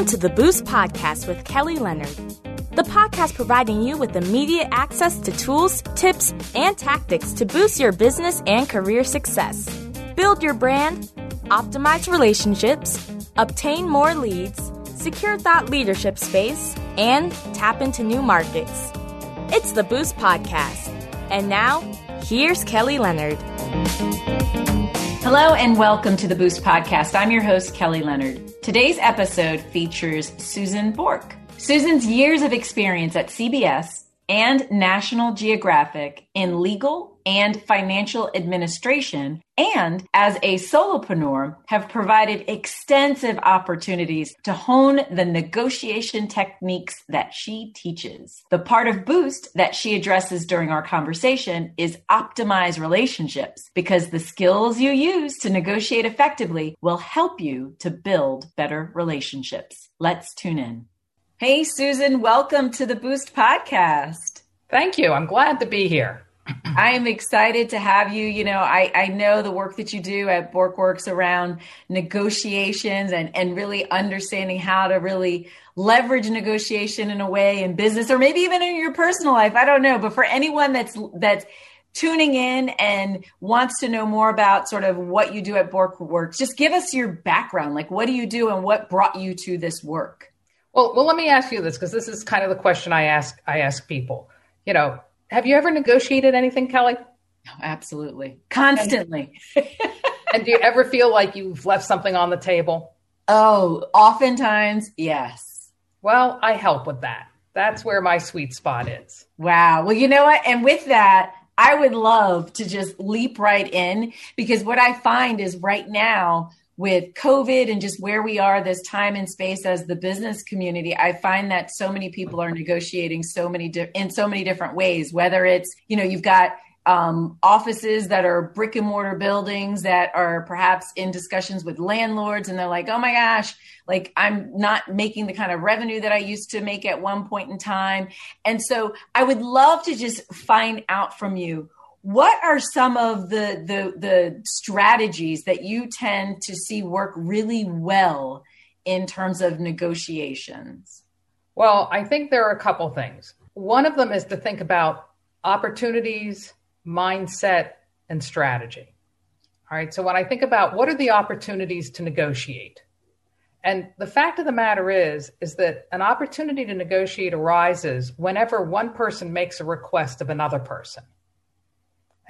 Welcome to the Boost Podcast with Kelly Leonard. The podcast providing you with immediate access to tools, tips, and tactics to boost your business and career success. Build your brand, optimize relationships, obtain more leads, secure thought leadership space, and tap into new markets. It's the Boost Podcast. And now, here's Kelly Leonard. Hello and welcome to the Boost Podcast. I'm your host, Kelly Leonard. Today's episode features Susan Borke. Susan's years of experience at CBS and National Geographic in legal and financial administration and as a solopreneur have provided extensive opportunities to hone the negotiation techniques that she teaches. The part of Boost that she addresses during our conversation is optimize relationships because the skills you use to negotiate effectively will help you to build better relationships. Let's tune in. Hey, Susan, welcome to the Boost podcast. Thank you. I'm glad to be here. I am excited to have you. You know, I, I know the work that you do at BorkeWorks around negotiations and, and really understanding how to really leverage negotiation in a way in business or maybe even in your personal life. I don't know. But for anyone that's that's tuning in and wants to know more about sort of what you do at BorkeWorks, just give us your background. Like what do you do and what brought you to this work? Well, well, let me ask you this because this is kind of the question I ask I ask people. You know, have you ever negotiated anything, Kelly? Oh, absolutely, constantly. And, and do you ever feel like you've left something on the table? Oh, oftentimes, yes. Well, I help with that. That's where my sweet spot is. Wow. Well, you know what? And with that, I would love to just leap right in because what I find is right now with COVID and just where we are this time and space as the business community, I find that so many people are negotiating so many di- in so many different ways. Whether it's you know you've got um, offices that are brick and mortar buildings that are perhaps in discussions with landlords and they're like oh my gosh like i'm not making the kind of revenue that i used to make at one point in time and so i would love to just find out from you what are some of the, the the strategies that you tend to see work really well in terms of negotiations? Well i think there are a couple things. One of them is to think about opportunities mindset and strategy. All right so when i think about what are the opportunities to negotiate and the fact of the matter is is that an opportunity to negotiate arises whenever one person makes a request of another person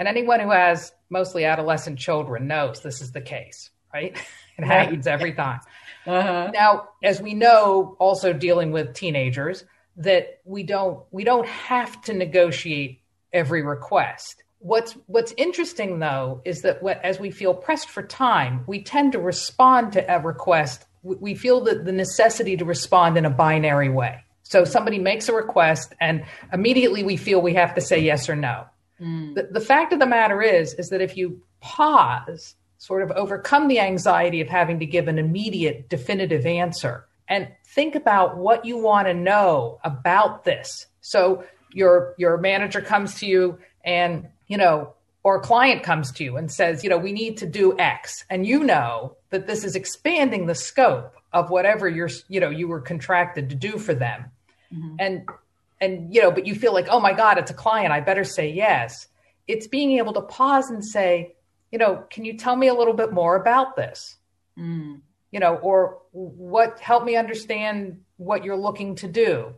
and anyone who has mostly adolescent children knows this is the case, right? It happens every time. Uh-huh. Now, as we know, also dealing with teenagers, that we don't we don't have to negotiate every request. What's what's interesting though is that what, as we feel pressed for time, we tend to respond to a request. We feel that the necessity to respond in a binary way. So somebody makes a request, and immediately we feel we have to say yes or no. Mm. The, the fact of the matter is, is that if you pause, sort of overcome the anxiety of having to give an immediate, definitive answer, and think about what you want to know about this. So your your manager comes to you and you know or a client comes to you and says, you know, we need to do X, and you know that this is expanding the scope of whatever you're, you know, you were contracted to do for them. Mm-hmm. And and you know but you feel like oh my god it's a client i better say yes it's being able to pause and say you know can you tell me a little bit more about this mm. you know or what help me understand what you're looking to do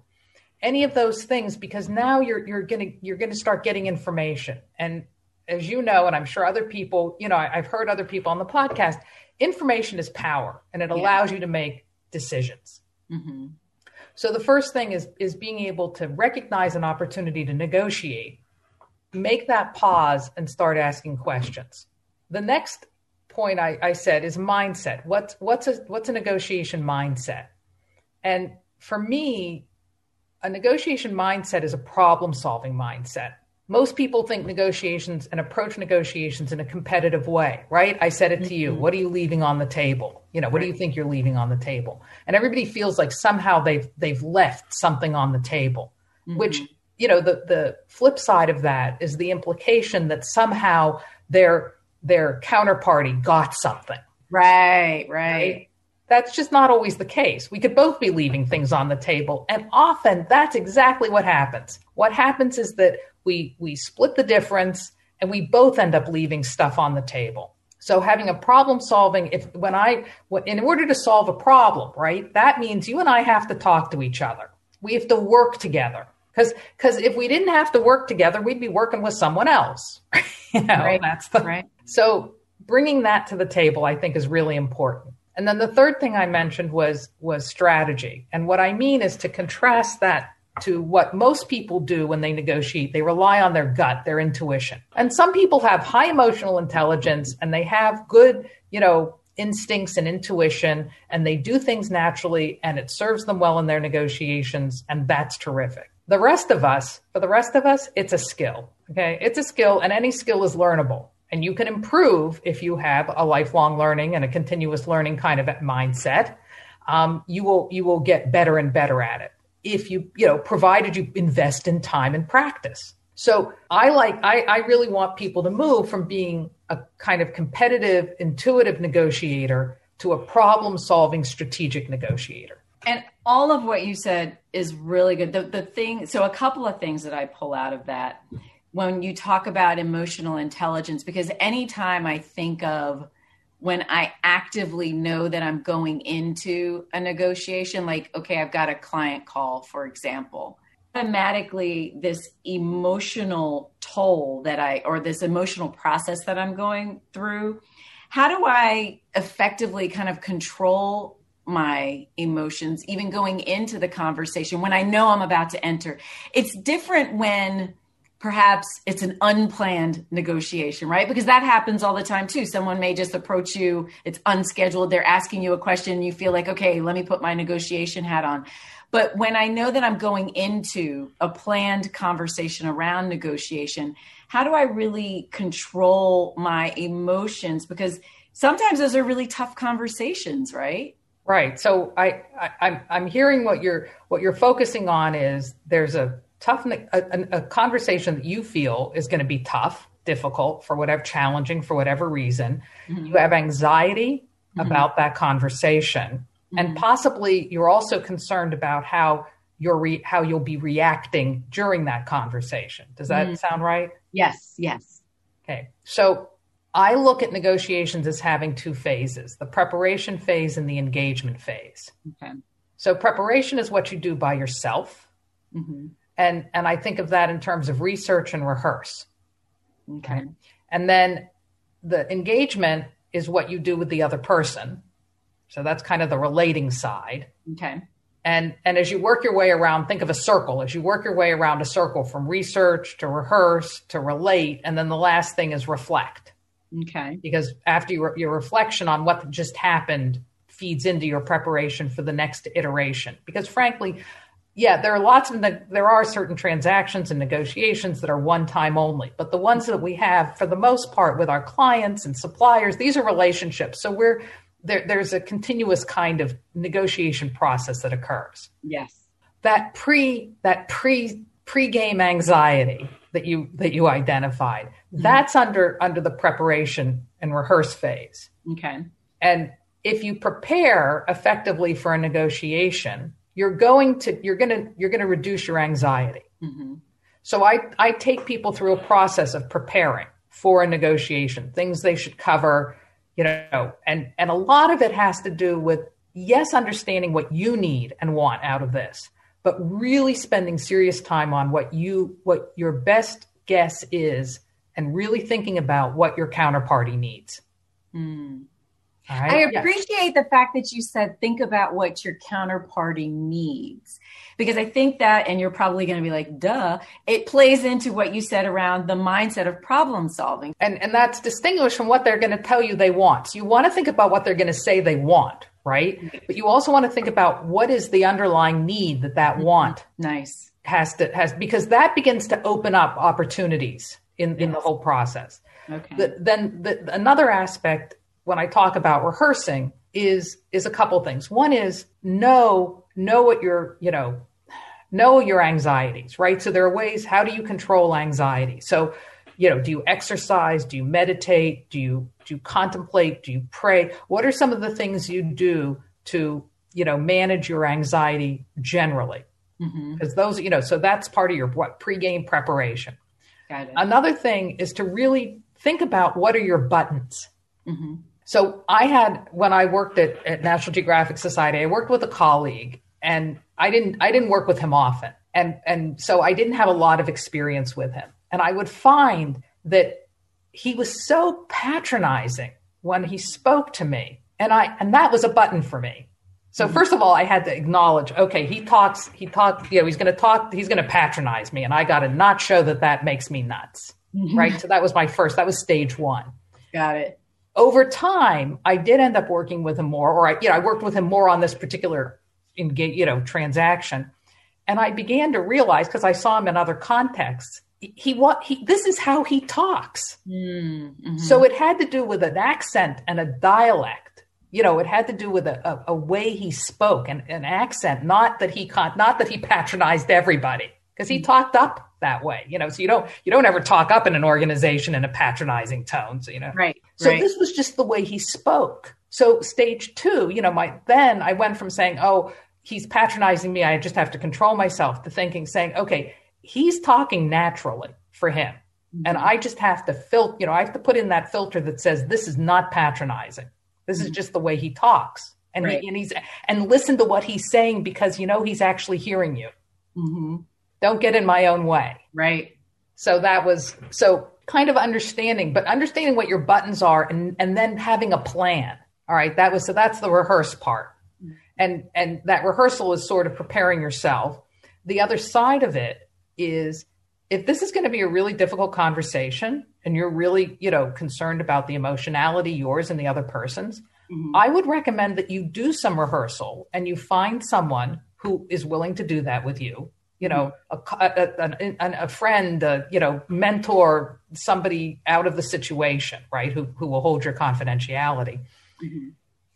any of those things because now you're you're gonna you're gonna start getting information and as you know and i'm sure other people you know I, have heard other people on the podcast information is power and it allows yeah. you to make decisions mm-hmm. So the first thing is is being able to recognize an opportunity to negotiate, make that pause and start asking questions. The next point I, I said is mindset. What's what's a what's a negotiation mindset? And for me, a negotiation mindset is a problem solving mindset most people think negotiations and approach negotiations in a competitive way, right? I said it to you. Mm-hmm. What are you leaving on the table? You know, what do you think you're leaving on the table? And everybody feels like somehow they've they've left something on the table, mm-hmm. which you know the the flip side of that is the implication that somehow their their counterparty got something. Right, right. right? that's just not always the case. We could both be leaving things on the table. And often that's exactly what happens. What happens is that we we split the difference and we both end up leaving stuff on the table. So having a problem solving, if when I, in order to solve a problem, right, that means you and I have to talk to each other. We have to work together. Because because if we didn't have to work together, we'd be working with someone else. you know, right. that's the right. So bringing that to the table, I think, is really important. And then the third thing I mentioned was was strategy. And what I mean is to contrast that to what most people do when they negotiate. They rely on their gut, their intuition. And some people have high emotional intelligence and they have good, you know, instincts and intuition and they do things naturally and it serves them well in their negotiations and that's terrific. The rest of us, for the rest of us, it's a skill. Okay? It's a skill and any skill is learnable. And you can improve if you have a lifelong learning and a continuous learning kind of mindset. Um, you will you will get better and better at it if you you know provided you invest in time and practice. So I like I, I really want people to move from being a kind of competitive, intuitive negotiator to a problem solving strategic negotiator. And all of what you said is really good. The, the thing, so a couple of things that I pull out of that when you talk about emotional intelligence, because anytime I think of when I actively know that I'm going into a negotiation, like, okay, I've got a client call, for example, automatically this emotional toll that I, or this emotional process that I'm going through, how do I effectively kind of control my emotions, even going into the conversation when I know I'm about to enter? It's different when perhaps it's an unplanned negotiation, right? Because that happens all the time too. Someone may just approach you, it's unscheduled, they're asking you a question, you feel like, okay, let me put my negotiation hat on. But when I know that I'm going into a planned conversation around negotiation, how do I really control my emotions? Because sometimes those are really tough conversations, right? Right. So I, I I'm I'm hearing what you're what you're focusing on is there's a tough a, a, conversation that you feel is going to be tough difficult for whatever challenging for whatever reason. Mm-hmm. you have anxiety mm-hmm. about that conversation. Mm-hmm. and possibly you're also concerned about how you're re- how you'll be reacting during that conversation. Does that mm-hmm. sound right? Yes yes. Okay. So i look at negotiations as having two phases the preparation phase and the engagement phase. Okay. So preparation is what you do by yourself. Mm-hmm and and I think of that in terms of research and rehearse. Okay. And then the engagement is what you do with the other person. So that's kind of the relating side. Okay. And and as you work your way around, think of a circle. As you work your way around a circle from research to rehearse to relate, and then the last thing is reflect. Okay. Because after your your reflection on what just happened feeds into your preparation for the next iteration. Because frankly, yeah, there are lots of there are certain transactions and negotiations that are one time only, but the ones that we have for the most part with our clients and suppliers, these are relationships. So we're there, there's a continuous kind of negotiation process that occurs. Yes. That pre that pre pre-game anxiety that you that you identified, mm-hmm. that's under under the preparation and rehearse phase. Okay. And if you prepare effectively for a negotiation, you're going to you're going to you're going to reduce your anxiety mm-hmm. so i i take people through a process of preparing for a negotiation things they should cover you know and and a lot of it has to do with yes understanding what you need and want out of this but really spending serious time on what you what your best guess is and really thinking about what your counterparty needs mm. Right? I appreciate yes. the fact that you said think about what your counterparty needs because I think that, and you're probably going to be like, duh, it plays into what you said around the mindset of problem solving. And, and that's distinguished from what they're going to tell you they want. So you want to think about what they're going to say they want, right? But you also want to think about what is the underlying need that that mm-hmm. want. Nice. Has to, has, because that begins to open up opportunities in, yes. in the whole process. Okay. The, then the, another aspect when I talk about rehearsing is is a couple things. One is know know what your you know know your anxieties, right? So there are ways. How do you control anxiety? So you know, do you exercise? Do you meditate? Do you do you contemplate? Do you pray? What are some of the things you do to, you know, manage your anxiety generally. Mm-hmm. Because those, you know, so that's part of your what pregame preparation. Got it. Another thing is to really think about what are your buttons. Mm-hmm. So I had when I worked at, at National Geographic Society, I worked with a colleague, and I didn't I didn't work with him often, and and so I didn't have a lot of experience with him, and I would find that he was so patronizing when he spoke to me, and I and that was a button for me. So mm-hmm. first of all, I had to acknowledge, okay, he talks, he talks, you know, he's going to talk, he's going to patronize me, and I got to not show that that makes me nuts, mm-hmm. right? So that was my first, that was stage one. Got it. Over time, I did end up working with him more, or I, you know, I worked with him more on this particular, engage, you know, transaction, and I began to realize because I saw him in other contexts, he what he this is how he talks. Mm-hmm. Mm-hmm. So it had to do with an accent and a dialect. You know, it had to do with a, a, a way he spoke and an accent, not that he not that he patronized everybody because he mm. talked up that way. You know, so you don't you don't ever talk up in an organization in a patronizing tone. So you know, Right. so right. this was just the way he spoke. So stage two, you know, my then I went from saying, "Oh, he's patronizing me. I just have to control myself," to thinking, saying, "Okay, he's talking naturally for him, and I just have to filter. You know, I have to put in that filter that says this is not patronizing. This is just the way he talks, and Right. he, and he's and listen to what he's saying because you know he's actually hearing you. Mhm. Don't get in my own way." Right. So that was so kind of understanding, but understanding what your buttons are and and then having a plan. All right, that was so that's the rehearse part. And and that rehearsal is sort of preparing yourself. The other side of it is if this is going to be a really difficult conversation and you're really, you know, concerned about the emotionality yours and the other person's, mm-hmm. I would recommend that you do some rehearsal and you find someone who is willing to do that with you. You know, a, a, a, a friend, a, you know, mentor, somebody out of the situation, right? Who who will hold your confidentiality.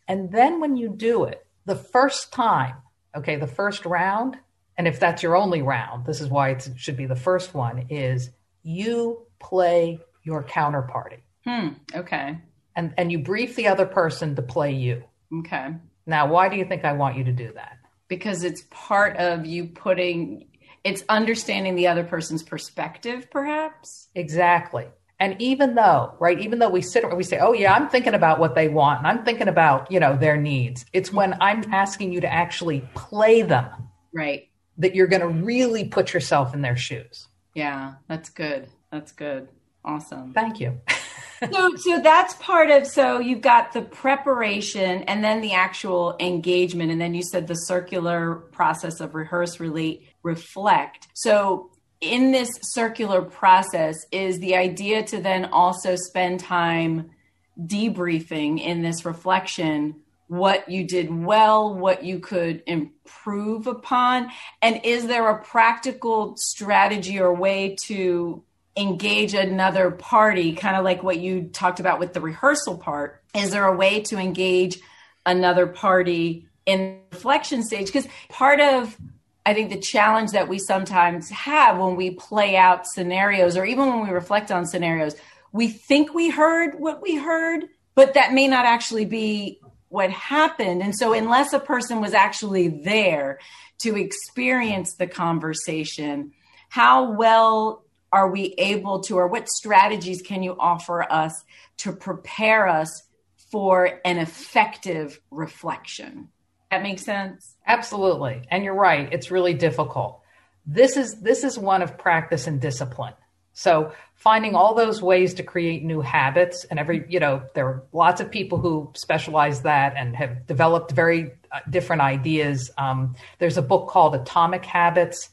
And then when you do it, the first time, okay, the first round, and if that's your only round, this is why it should be the first one, is you play your counterparty. Hmm. Okay. And, and you brief the other person to play you. Okay. Now, why do you think I want you to do that? Because it's part of you putting, it's understanding the other person's perspective, perhaps. Exactly. And even though, right, even though we sit we say, oh, yeah, I'm thinking about what they want and I'm thinking about, you know, their needs, it's when I'm asking you to actually play them Right. that you're going to really put yourself in their shoes. Yeah. That's good. That's good. Awesome. Thank you. so so that's part of so you've got the preparation and then the actual engagement and then you said the circular process of rehearse relate reflect. So in this circular process is the idea to then also spend time debriefing in this reflection what you did well, what you could improve upon, and is there a practical strategy or way to engage another party, kind of like what you talked about with the rehearsal part? Is there a way to engage another party in the reflection stage? Because part of I think the challenge that we sometimes have when we play out scenarios or even when we reflect on scenarios, we think we heard what we heard, but that may not actually be what happened. And so, unless a person was actually there to experience the conversation, how well are we able to, or what strategies can you offer us to prepare us for an effective reflection? That makes sense. Absolutely. And you're right. It's really difficult. This is this is one of practice and discipline. So finding all those ways to create new habits and every, you know, there are lots of people who specialize that and have developed very uh, different ideas. Um, there's a book called Atomic Habits,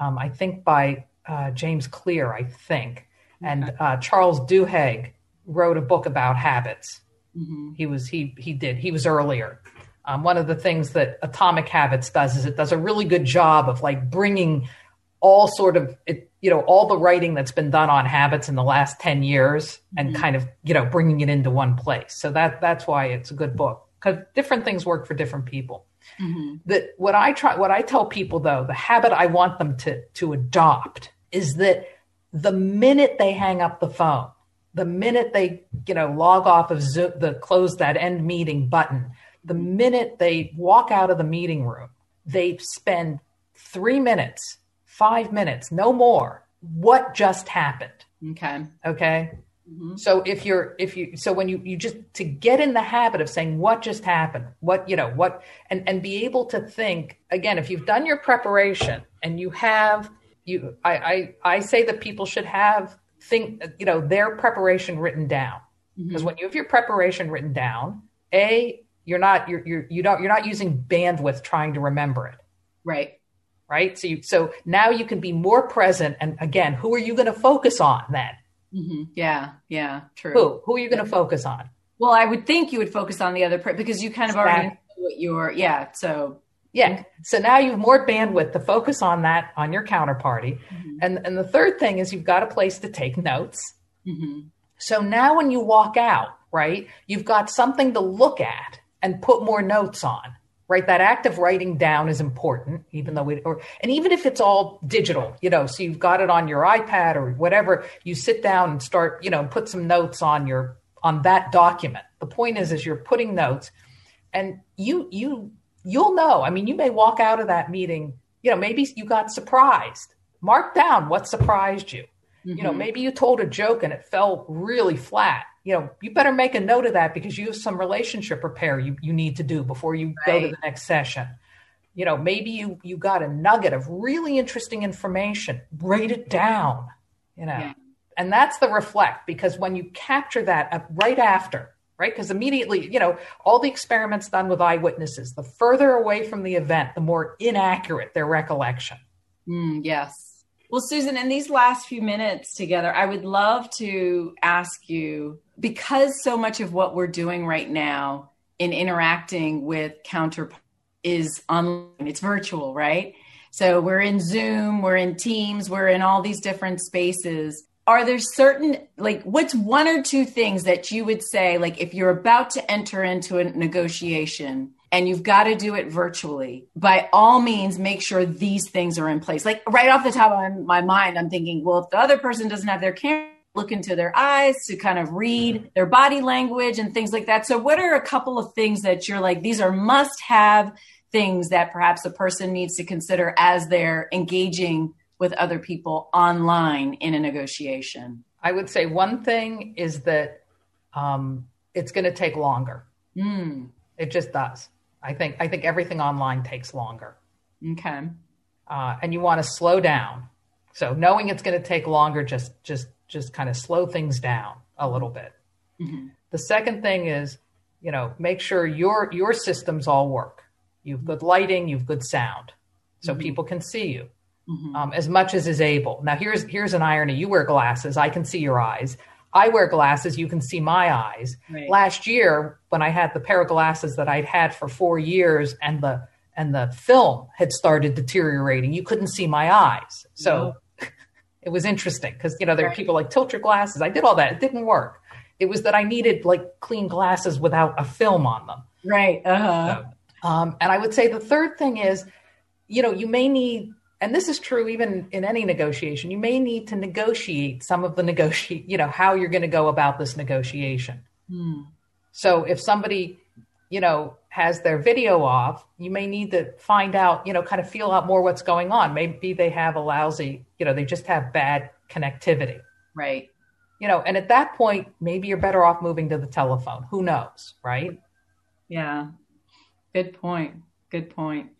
um, I think by uh, James Clear, I think. And uh, Charles Duhigg wrote a book about habits. He was he he did he was earlier. Um, one of the things that Atomic Habits does is it does a really good job of like bringing all sort of it, you know all the writing that's been done on habits in the last 10 years and kind of you know bringing it into one place so that that's why it's a good book because different things work for different people that what i try what i tell people though the habit i want them to to adopt is that the minute they hang up the phone the minute they you know log off of Zoom, the close that end meeting button the minute they walk out of the meeting room, they spend three minutes, five minutes, no more. What just happened? Okay. Okay. Mm-hmm. So if you're if you so when you you just to get in the habit of saying what just happened, what you know, what and and be able to think again, if you've done your preparation and you have you I I, I say that people should have think you know their preparation written down because mm-hmm. when you have your preparation written down, a you're not you're you're you don't you're not using bandwidth trying to remember it. Right. Right. So you so now you can be more present and again, who are you going to focus on then? Mm-hmm. Yeah, yeah, true. Who? Who are you going to focus on? Well, I would think you would focus on the other part because you kind of already know what you're. Yeah, so yeah. So now you have more bandwidth to focus on that on your counterparty, mm-hmm. and and the third thing is you've got a place to take notes. Mm-hmm. So now when you walk out, right, you've got something to look at and put more notes on right that act of writing down is important even though we or and even if it's all digital you know so you've got it on your ipad or whatever you sit down and start you know put some notes on your on that document the point is is you're putting notes and you you you'll know i mean you may walk out of that meeting you know maybe you got surprised mark down what surprised you mm-hmm. you know mm-hmm. maybe you told a joke and it fell really flat you know, you better make a note of that because you have some relationship repair you, you need to do before you right. go to the next session. You know, maybe you you got a nugget of really interesting information. Write it down. You know, yeah. and that's the reflect because when you capture that right after, right? Because immediately, you know, all the experiments done with eyewitnesses, the further away from the event, the more inaccurate their recollection. Mm, yes. Well, Susan, in these last few minutes together, I would love to ask you because so much of what we're doing right now in interacting with counter is online, it's virtual, right? So we're in Zoom, we're in Teams, we're in all these different spaces. Are there certain, like, what's one or two things that you would say, like, if you're about to enter into a negotiation, and you've got to do it virtually, by all means, make sure these things are in place. Like right off the top of my mind, I'm thinking, well, if the other person doesn't have their camera, look into their eyes to kind of read mm-hmm. their body language and things like that. So, what are a couple of things that you're like, these are must have things that perhaps a person needs to consider as they're engaging with other people online in a negotiation? I would say one thing is that um, it's going to take longer. Mm. It just does. I think I think everything online takes longer. Okay. Uh, and you want to slow down. So knowing it's going to take longer, just just just kind of slow things down a little bit. Mm-hmm. The second thing is, you know, make sure your your systems all work. You've good lighting, you've good sound, so mm-hmm. people can see you mm-hmm. um, as much as is able. Now here's here's an irony: you wear glasses, I can see your eyes. I wear glasses, you can see my eyes. Right. Last year, when I had the pair of glasses that I'd had for four years and the and the film had started deteriorating, you couldn't see my eyes. So no. it was interesting because you know there right. are people like tilt your glasses. I did all that. It didn't work. It was that I needed like clean glasses without a film on them. Right. Uh-huh. So, um, and I would say the third thing is, you know, you may need and this is true even in any negotiation. You may need to negotiate some of the negotiate you know how you're going to go about this negotiation. Hmm. so if somebody you know has their video off you may need to find out you know kind of feel out more what's going on. Maybe they have a lousy you know they just have bad connectivity. Right. You know and at that point maybe you're better off moving to the telephone. Who knows right? Yeah. Good point. Good point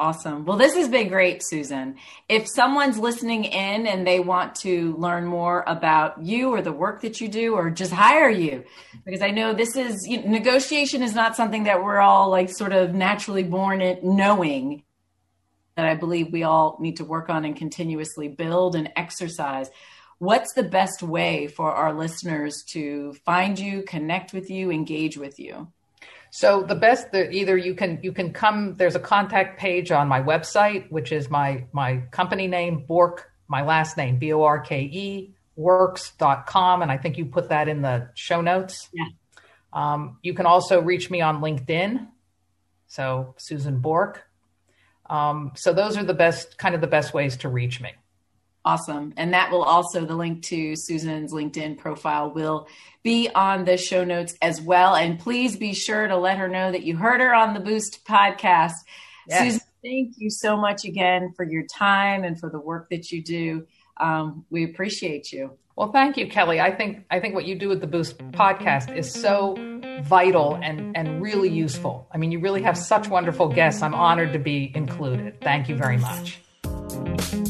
Awesome. Well, this has been great, Susan. If someone's listening in and they want to learn more about you or the work that you do or just hire you, because I know this is you know, negotiation is not something that we're all like sort of naturally born at knowing that I believe we all need to work on and continuously build and exercise. What's the best way for our listeners to find you, connect with you, engage with you? So the best, the, either you can you can come. There's a contact page on my website, which is my my company name Borke my last name B O R K E works.com, and I think you put that in the show notes. Yeah. Um, you can also reach me on LinkedIn. So Susan Borke. Um, so those are the best kind of the best ways to reach me. Awesome. And that will also, the link to Susan's LinkedIn profile will be on the show notes as well. And please be sure to let her know that you heard her on the Boost podcast. Yes. Susan, thank you so much again for your time and for the work that you do. Um, we appreciate you. Well, thank you, Kelly. I think I think what you do with the Boost podcast is so vital and and really useful. I mean, you really have such wonderful guests. I'm honored to be included. Thank you very much.